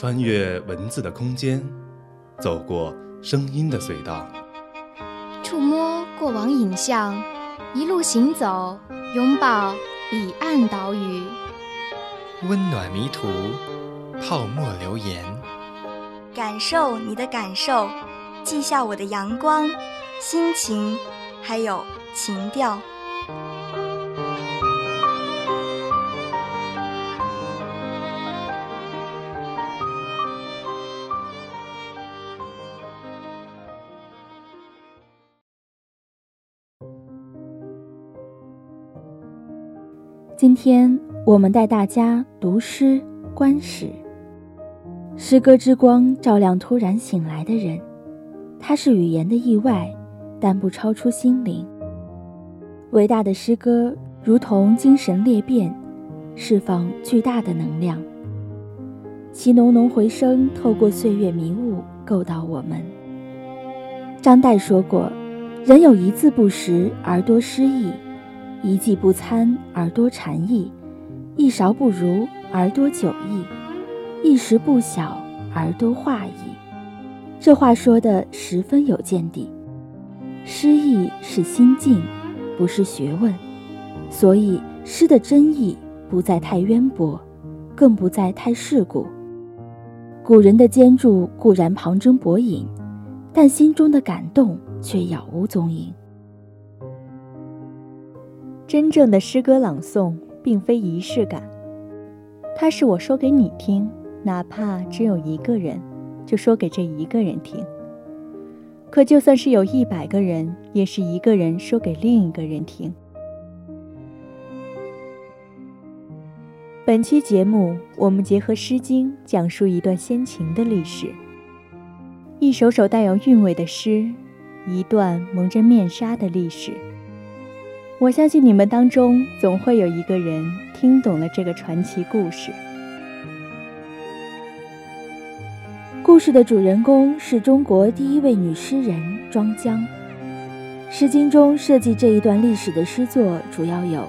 穿越文字的空间，走过声音的隧道，触摸过往影像，一路行走，拥抱彼岸岛屿，温暖迷途，泡沫留言，感受你的感受，记下我的阳光、心情，还有情调。今天我们带大家读诗观史，诗歌之光照亮突然醒来的人。它是语言的意外，但不超出心灵。伟大的诗歌如同精神裂变，释放巨大的能量，其浓浓回声透过岁月迷雾，够到我们。张岱说过：“人有一字不识而多诗意。”一计不参而多禅意，一勺不如而多酒意，一时不晓而多画意。这话说的十分有见地。诗意是心境，不是学问，所以诗的真意不在太渊博，更不在太世故。古人的坚筑固然旁征博引，但心中的感动却杳无踪影。真正的诗歌朗诵并非仪式感，它是我说给你听，哪怕只有一个人，就说给这一个人听。可就算是有一百个人，也是一个人说给另一个人听。本期节目，我们结合《诗经》，讲述一段先秦的历史，一首首带有韵味的诗，一段蒙着面纱的历史。我相信你们当中总会有一个人听懂了这个传奇故事。故事的主人公是中国第一位女诗人庄姜。《诗经》中设计这一段历史的诗作主要有《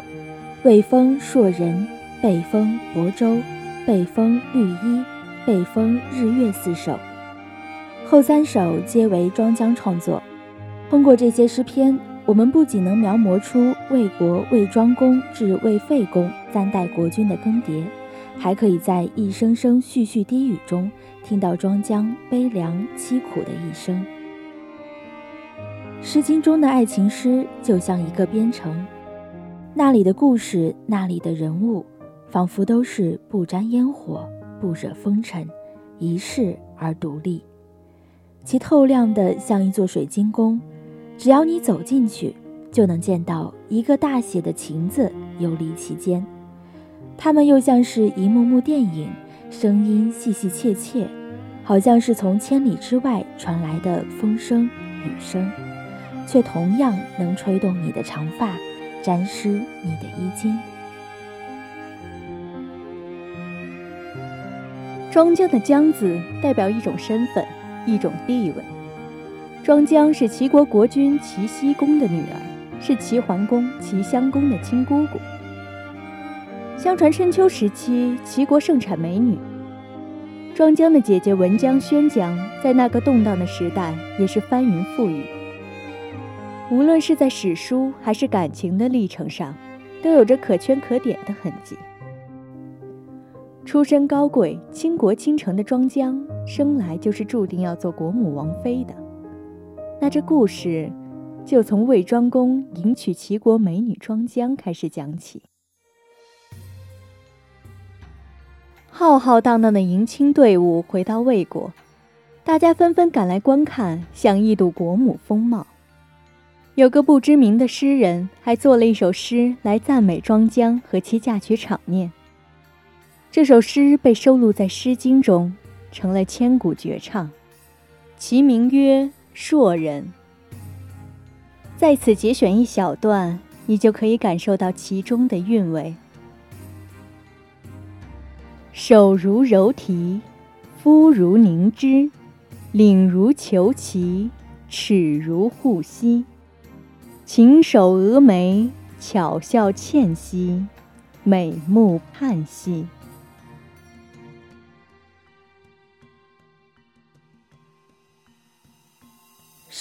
卫风·硕人》《北风·亳州》《北风·绿衣》《北风·日月》四首，后三首皆为庄姜创作。通过这些诗篇。我们不仅能描摹出魏国魏庄公至魏废公三代国君的更迭，还可以在一声声絮絮低语中听到庄姜悲凉凄苦的一生。《诗经》中的爱情诗就像一个边城，那里的故事，那里的人物，仿佛都是不沾烟火、不惹风尘、一世而独立，其透亮的像一座水晶宫。只要你走进去，就能见到一个大写的“情”字游离其间。它们又像是一幕幕电影，声音细细切切，好像是从千里之外传来的风声、雨声，却同样能吹动你的长发，沾湿你的衣襟。庄姜的“姜”字代表一种身份，一种地位。庄姜是齐国国君齐僖公的女儿，是齐桓公、齐襄公的亲姑姑。相传春秋时期，齐国盛产美女。庄姜的姐姐文姜、宣姜，在那个动荡的时代也是翻云覆雨。无论是在史书还是感情的历程上，都有着可圈可点的痕迹。出身高贵、倾国倾城的庄姜，生来就是注定要做国母王妃的。那这故事，就从魏庄公迎娶齐国美女庄姜开始讲起。浩浩荡荡的迎亲队伍回到魏国，大家纷纷赶来观看，想一睹国母风貌。有个不知名的诗人还做了一首诗来赞美庄姜和其嫁娶场面。这首诗被收录在《诗经》中，成了千古绝唱，其名曰。硕人，在此节选一小段，你就可以感受到其中的韵味。手如柔荑，肤如凝脂，领如虬蛴，齿如护膝，琴手蛾眉，巧笑倩兮，美目盼兮。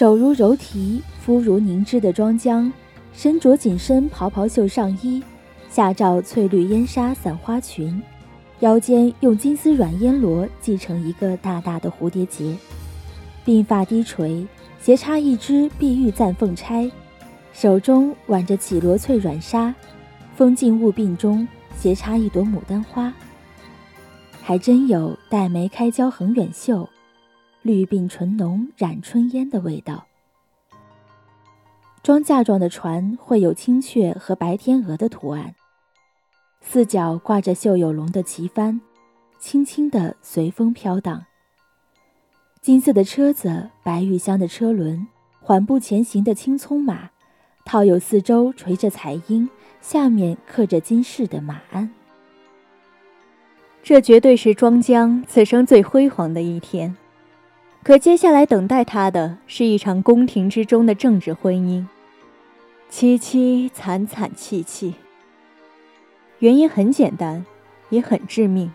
手如柔荑，肤如凝脂的庄姜，身着紧身袍袍袖上衣，下罩翠绿烟纱散花裙，腰间用金丝软烟罗系成一个大大的蝴蝶结，鬓发低垂，斜插一支碧玉簪凤钗，手中挽着绮罗翠软纱，风静雾鬓中斜插一朵牡丹花。还真有黛眉开娇横远秀，绿鬓唇浓染春烟的味道。庄嫁妆的船绘有青雀和白天鹅的图案，四角挂着绣有龙的旗帆，轻轻地随风飘荡。金色的车子，白玉香的车轮，缓步前行的青葱马，套有四周垂着彩缨，下面刻着金饰的马鞍。这绝对是庄姜此生最辉煌的一天，可接下来等待他的是一场宫廷之中的政治婚姻，凄凄惨惨戚戚。原因很简单，也很致命。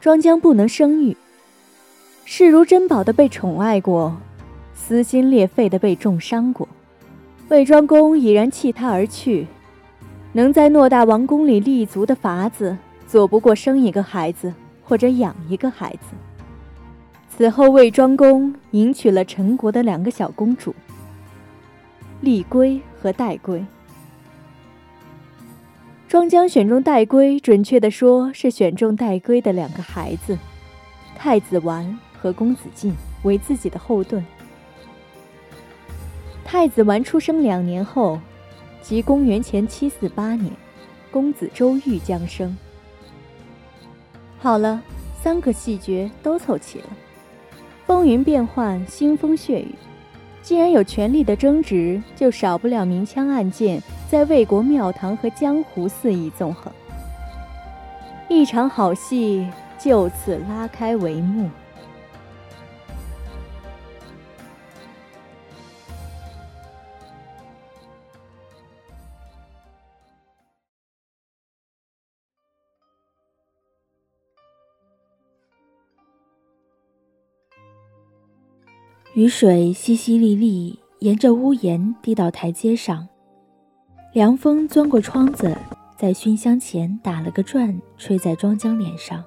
庄姜不能生育，视如珍宝的被宠爱过，撕心裂肺的被重伤过，魏庄公已然弃他而去，能在偌大王宫里立足的法子。左不过生一个孩子，或者养一个孩子。此后，魏庄公迎娶了陈国的两个小公主，丽归和戴归。庄姜选中戴归，准确的说是选中戴归的两个孩子，太子完和公子晋为自己的后盾。太子完出生两年后，即公元前七四八年，公子周瑜降生。好了，三个细节都凑齐了。风云变幻，腥风血雨。既然有权力的争执，就少不了明枪暗箭，在魏国庙堂和江湖肆意纵横。一场好戏就此拉开帷幕。雨水淅淅沥沥，沿着屋檐滴到台阶上。凉风钻过窗子，在熏香前打了个转，吹在庄江脸上。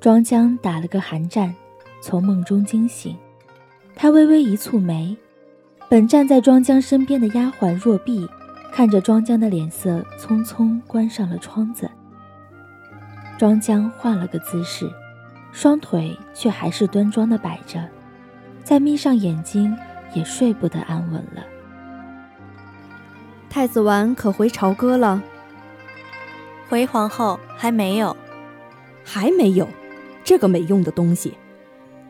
庄江打了个寒战，从梦中惊醒。他微微一蹙眉，本站在庄江身边的丫鬟若碧，看着庄江的脸色，匆匆关上了窗子。庄江换了个姿势，双腿却还是端庄的摆着。再眯上眼睛，也睡不得安稳了。太子完可回朝歌了？回皇后还没有，还没有。这个没用的东西，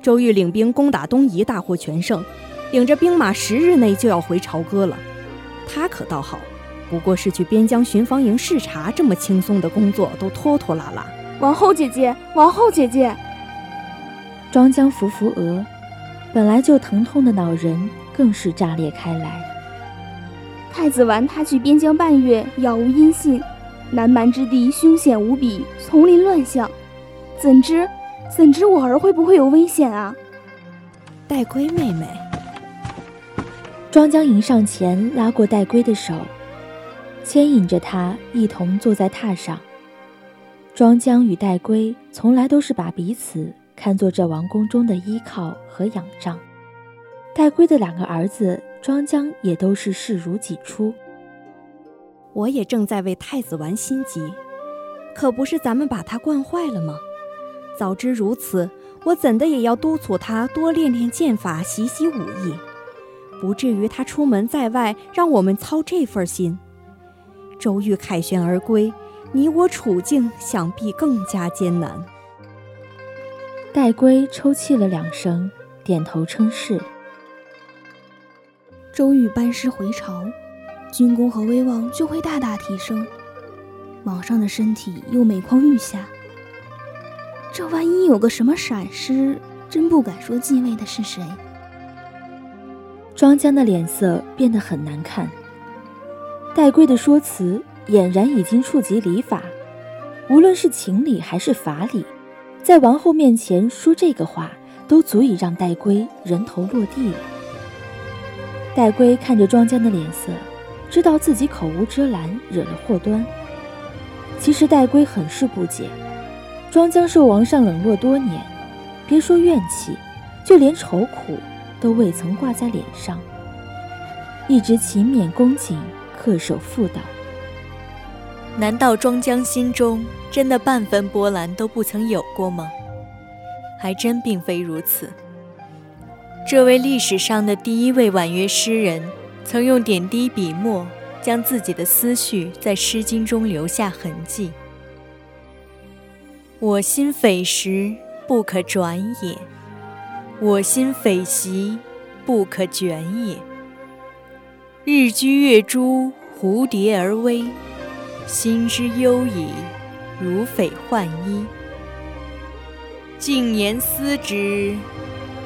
周瑜领兵攻打东夷，大获全胜，领着兵马十日内就要回朝歌了。他可倒好，不过是去边疆巡防营视察，这么轻松的工作都拖拖拉拉。王后姐姐，王后姐姐，庄姜扶扶额。本来就疼痛的脑仁更是炸裂开来。太子丸他去边疆半月，杳无音信，南蛮之地凶险无比，丛林乱象，怎知怎知我儿会不会有危险啊？戴归妹妹，庄江迎上前拉过戴归的手，牵引着她一同坐在榻上。庄江与戴归从来都是把彼此。看作这王宫中的依靠和仰仗，戴归的两个儿子庄姜也都是视如己出。我也正在为太子丸心急，可不是咱们把他惯坏了吗？早知如此，我怎的也要督促他多练练剑法，习习武艺，不至于他出门在外让我们操这份心。周瑜凯旋而归，你我处境想必更加艰难。戴归抽泣了两声，点头称是。周瑜班师回朝，军功和威望就会大大提升。往上的身体又每况愈下，这万一有个什么闪失，真不敢说继位的是谁。庄姜的脸色变得很难看。戴归的说辞俨然已经触及礼法，无论是情理还是法理。在王后面前说这个话，都足以让戴归人头落地了。戴圭看着庄姜的脸色，知道自己口无遮拦，惹了祸端。其实戴圭很是不解，庄姜受王上冷落多年，别说怨气，就连愁苦都未曾挂在脸上，一直勤勉恭谨，恪守妇道。难道庄姜心中真的半分波澜都不曾有过吗？还真并非如此。这位历史上的第一位婉约诗人，曾用点滴笔墨，将自己的思绪在《诗经》中留下痕迹。我心匪石，不可转也；我心匪席，不可卷也。日居月诸，蝴蝶而微，心之忧矣，如匪患衣。静言思之。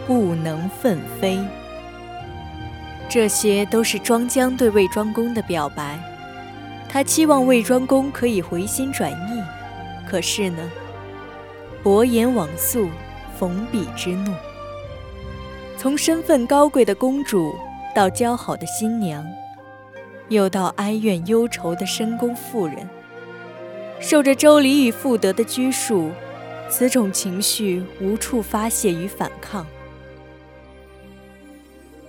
不能奋飞。这些都是庄姜对魏庄公的表白，他期望魏庄公可以回心转意。可是呢，薄言往诉，逢彼之怒。从身份高贵的公主到姣好的新娘，又到哀怨忧愁的深宫妇人，受着周礼与妇德的拘束，此种情绪无处发泄与反抗。《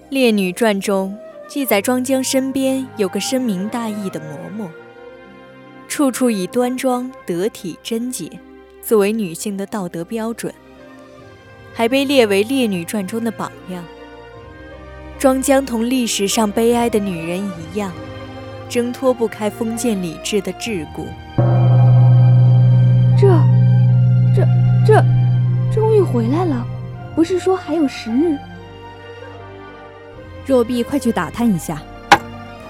列女传》中记载，庄姜身边有个深明大义的嬷嬷，处处以端庄得体、贞洁作为女性的道德标准，还被列为《列女传》中的榜样。庄姜同历史上悲哀的女人一样，挣脱不开封建礼制的桎梏。这、这、这，终于回来了！不是说还有十日？若碧，快去打探一下，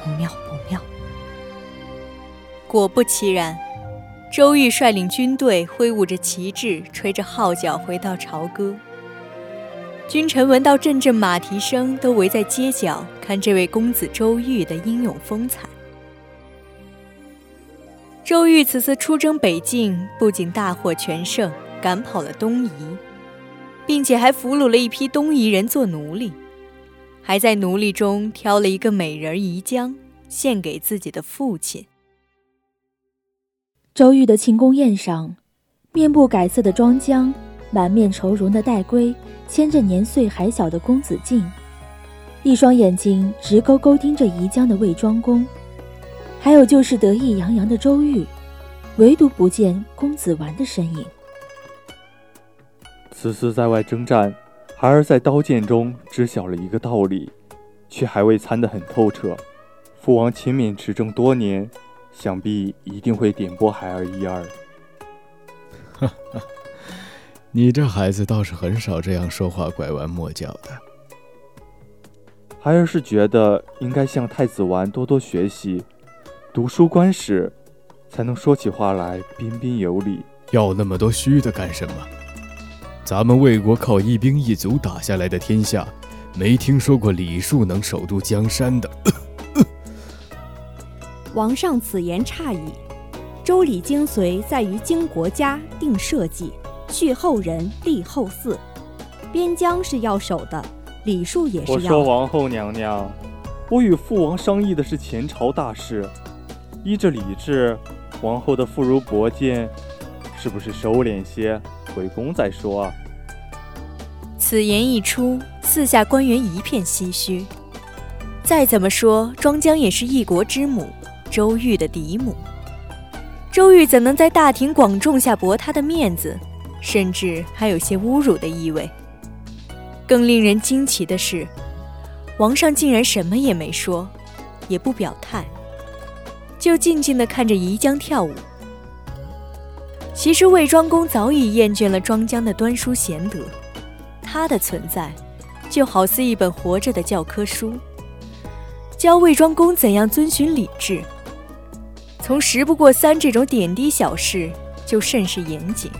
不妙不妙！果不其然，周瑜率领军队，挥舞着旗帜，吹着号角，回到朝歌。君臣闻到阵阵马蹄声，都围在街角看这位公子周瑜的英勇风采。周瑜此次出征北境，不仅大获全胜，赶跑了东夷，并且还俘虏了一批东夷人做奴隶。还在奴隶中挑了一个美人宜江，献给自己的父亲。周瑜的庆功宴上，面部改色的庄姜，满面愁容的戴归，牵着年岁还小的公子敬，一双眼睛直勾勾盯着宜江的魏庄公，还有就是得意洋洋的周瑜，唯独不见公子完的身影。此次在外征战。孩儿在刀剑中知晓了一个道理，却还未参得很透彻。父王勤勉持政多年，想必一定会点拨孩儿一二。哈哈，你这孩子倒是很少这样说话拐弯抹角的。孩儿是觉得应该向太子丸多多学习，读书官时，才能说起话来彬彬有礼。要那么多虚的干什么？咱们魏国靠一兵一卒打下来的天下，没听说过礼数能守住江山的。王上此言差矣。周礼精髓在于经国家，定社稷，续后人，立后嗣。边疆是要守的，礼数也是要。我说王后娘娘，我与父王商议的是前朝大事，依着礼制，王后的妇孺薄贱，是不是收敛些，回宫再说？此言一出，四下官员一片唏嘘。再怎么说，庄姜也是一国之母，周瑜的嫡母。周瑜怎能在大庭广众下驳他的面子？甚至还有些侮辱的意味。更令人惊奇的是，王上竟然什么也没说，也不表态，就静静地看着宜江跳舞。其实魏庄公早已厌倦了庄姜的端淑贤德。他的存在，就好似一本活着的教科书，教魏庄公怎样遵循礼制。从十不过三这种点滴小事就甚是严谨，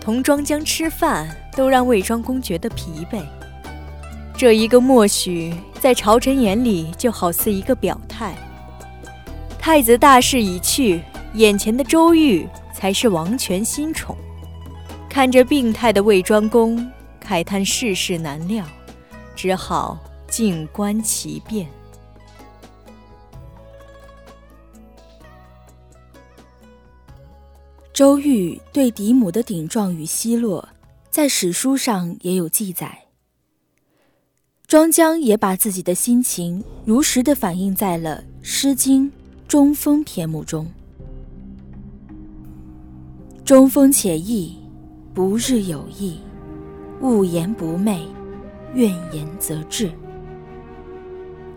同庄姜吃饭都让魏庄公觉得疲惫。这一个默许，在朝臣眼里就好似一个表态。太子大势已去，眼前的周瑜才是王权新宠。看着病态的魏庄公。慨叹世事难料，只好静观其变。周瑜对嫡母的顶撞与奚落，在史书上也有记载。庄姜也把自己的心情如实的反映在了《诗经·中风》篇目中。中风且易，不日有益；勿言不寐，怨言则至。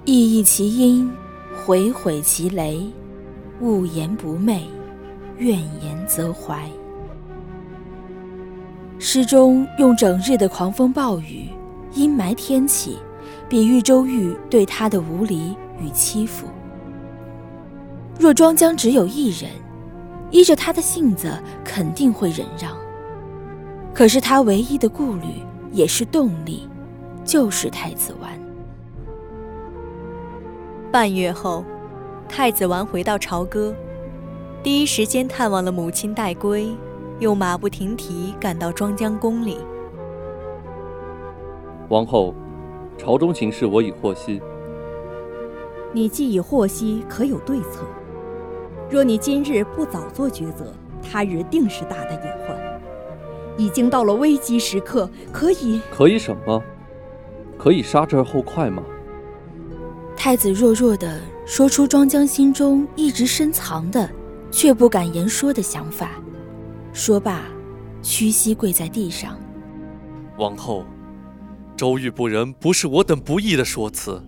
意异其音，悔悔其雷；勿言不寐，怨言则怀。诗中用整日的狂风暴雨。阴霾天气，比喻周瑜对他的无理与欺负。若庄姜只有一人，依着他的性子，肯定会忍让。可是他唯一的顾虑，也是动力，就是太子丸。半月后，太子丸回到朝歌，第一时间探望了母亲戴归，又马不停蹄赶到庄姜宫里。王后，朝中情势我已获悉。你既已获悉，可有对策？若你今日不早做抉择，他日定是大的隐患。已经到了危机时刻，可以……可以什么？可以杀之而后快吗？太子弱弱的说出庄姜心中一直深藏的，却不敢言说的想法。说罢，屈膝跪在地上。王后。周玉不仁，不是我等不义的说辞。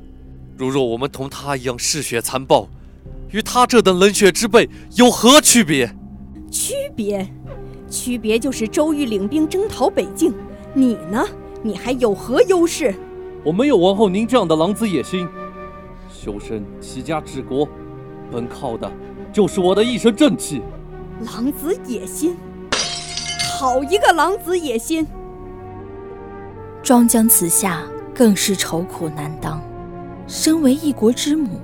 如若我们同他一样嗜血残暴，与他这等冷血之辈有何区别？区别，区别就是周瑜领兵征讨北境，你呢？你还有何优势？我没有王后您这样的狼子野心。修身齐家治国，本靠的就是我的一身正气。狼子野心，好一个狼子野心！庄姜此下更是愁苦难当，身为一国之母，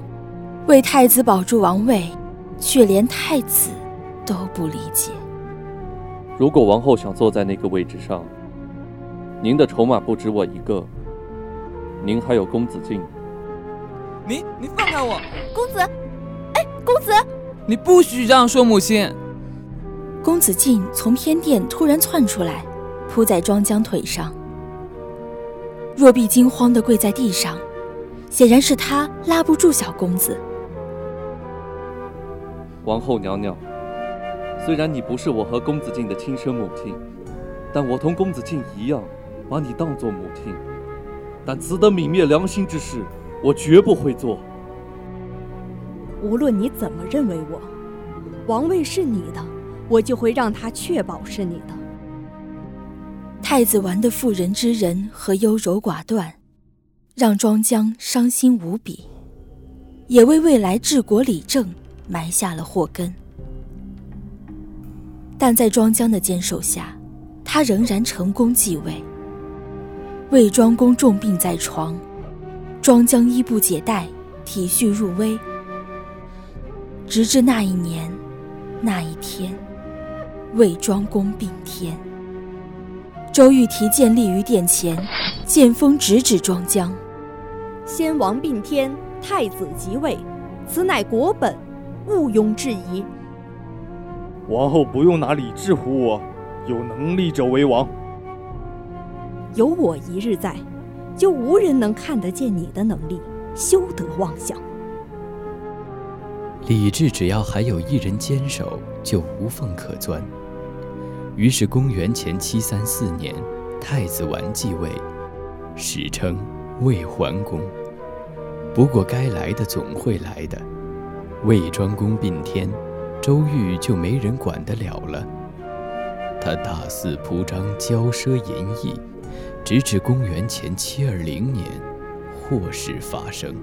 为太子保住王位，却连太子都不理解。如果王后想坐在那个位置上，您的筹码不止我一个，您还有公子敬。你你放开我，公子！哎，公子！你不许这样说母亲。公子敬从偏殿突然窜出来，扑在庄姜腿上。若碧惊慌地跪在地上，显然是他拉不住小公子。王后娘娘，虽然你不是我和公子敬的亲生母亲，但我同公子敬一样，把你当作母亲。但此等泯灭良心之事，我绝不会做。无论你怎么认为我，王位是你的，我就会让他确保是你的。太子玩的妇人之仁和优柔寡断，让庄姜伤心无比，也为未来治国理政埋下了祸根。但在庄姜的坚守下，他仍然成功继位。魏庄公重病在床，庄姜衣不解带，体恤入微。直至那一年，那一天，魏庄公病天。周瑜提剑立于殿前，剑锋直指庄姜。先王并天，太子即位，此乃国本，毋庸置疑。王后不用拿礼制唬我，有能力者为王。有我一日在，就无人能看得见你的能力，休得妄想。李治只要还有一人坚守，就无缝可钻。于是，公元前七三四年，太子完继位，史称魏桓公。不过，该来的总会来的。魏庄公并天，周瑜就没人管得了了。他大肆铺张，骄奢淫逸，直至公元前七二零年，祸事发生。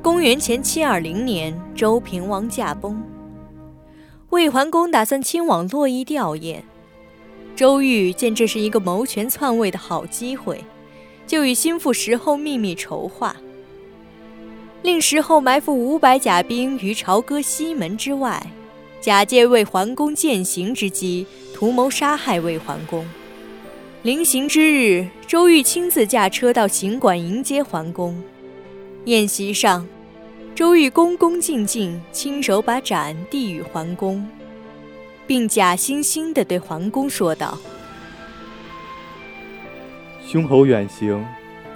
公元前七二零年，周平王驾崩。魏桓公打算亲往洛邑吊唁，周瑜见这是一个谋权篡位的好机会，就与心腹石后秘密筹划，令石后埋伏五百甲兵于朝歌西门之外，假借魏桓公践行之机，图谋杀害魏桓公。临行之日，周瑜亲自驾车到行馆迎接桓公。宴席上，周瑜恭恭敬敬，亲手把盏递与桓公，并假惺惺地对桓公说道：“兄侯远行，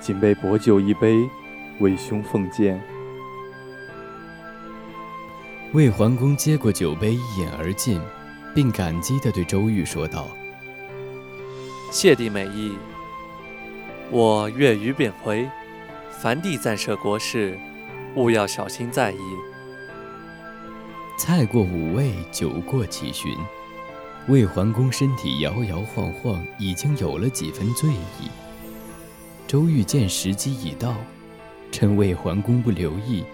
仅备薄酒一杯，为兄奉荐。”魏桓公接过酒杯，一饮而尽，并感激地对周瑜说道：“谢帝美意。我月余便回，凡地暂设国事，务要小心在意。”菜过五味，酒过七巡，魏桓公身体摇摇晃晃，已经有了几分醉意。周瑜见时机已到，趁魏桓公不留意。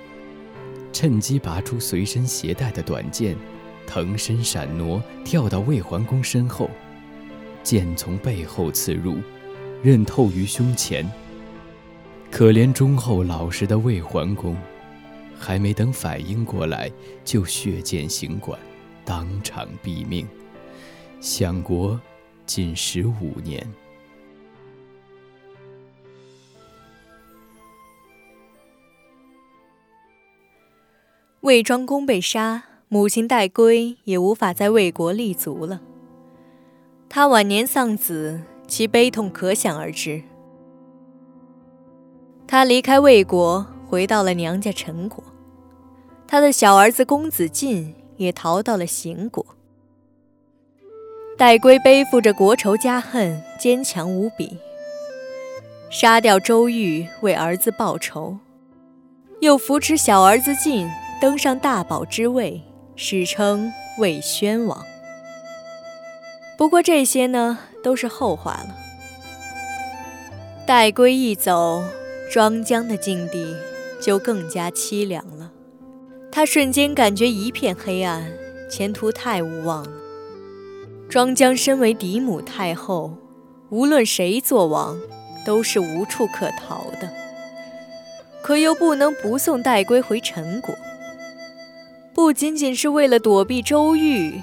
趁机拔出随身携带的短剑，腾身闪挪，跳到魏桓公身后，剑从背后刺入，刃透于胸前。可怜忠厚老实的魏桓公，还没等反应过来，就血溅行馆，当场毙命，享国仅十五年。魏庄公被杀，母亲戴归也无法在魏国立足了。他晚年丧子，其悲痛可想而知。他离开魏国，回到了娘家陈国。他的小儿子公子晋也逃到了邢国。戴归背负着国仇家恨，坚强无比，杀掉周瑜为儿子报仇，又扶持小儿子晋。登上大宝之位，史称魏宣王。不过这些呢，都是后话了。戴归一走，庄姜的境地就更加凄凉了。他瞬间感觉一片黑暗，前途太无望了。庄姜身为嫡母太后，无论谁做王，都是无处可逃的。可又不能不送戴归回陈国。不仅仅是为了躲避周瑜，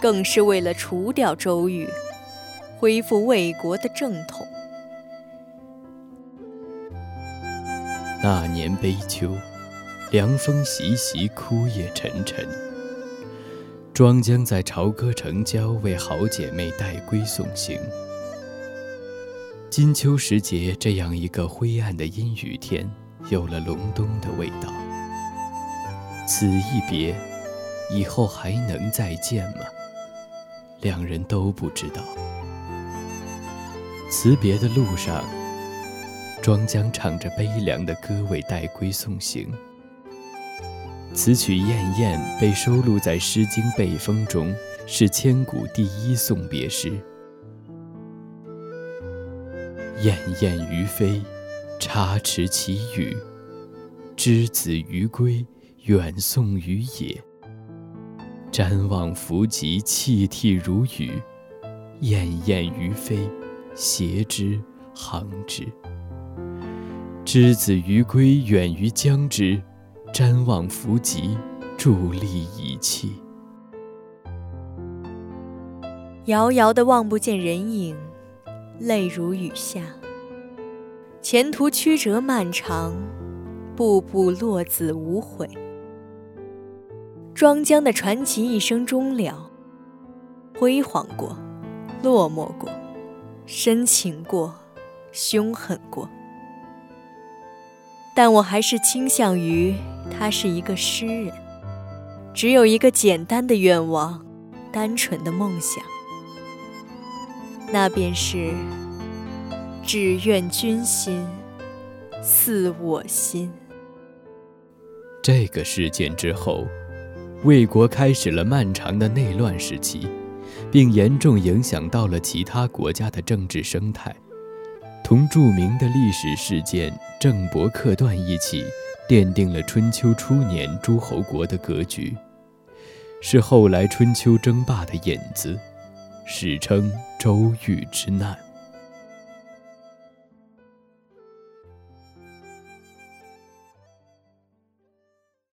更是为了除掉周瑜，恢复魏国的正统。那年悲秋，凉风习习，枯叶沉沉。庄姜在朝歌城郊为好姐妹戴归送行。金秋时节，这样一个灰暗的阴雨天，有了隆冬的味道。此一别，以后还能再见吗？两人都不知道。辞别的路上，庄姜唱着悲凉的歌为戴归送行。此曲《燕燕》被收录在《诗经·背风》中，是千古第一送别诗。燕燕于飞，插翅其羽，之子于归。远送于野，瞻望弗及，泣涕如雨；燕燕于飞，谐之，行之。之子于归，远于将之，瞻望弗及，伫立遗弃。遥遥的望不见人影，泪如雨下。前途曲折漫长，步步落子无悔。庄姜的传奇一生终了，辉煌过，落寞过，深情过，凶狠过，但我还是倾向于他是一个诗人，只有一个简单的愿望，单纯的梦想，那便是只愿君心似我心。这个事件之后。魏国开始了漫长的内乱时期，并严重影响到了其他国家的政治生态。同著名的历史事件郑伯克段一起，奠定了春秋初年诸侯国的格局，是后来春秋争霸的引子，史称周瑜之难。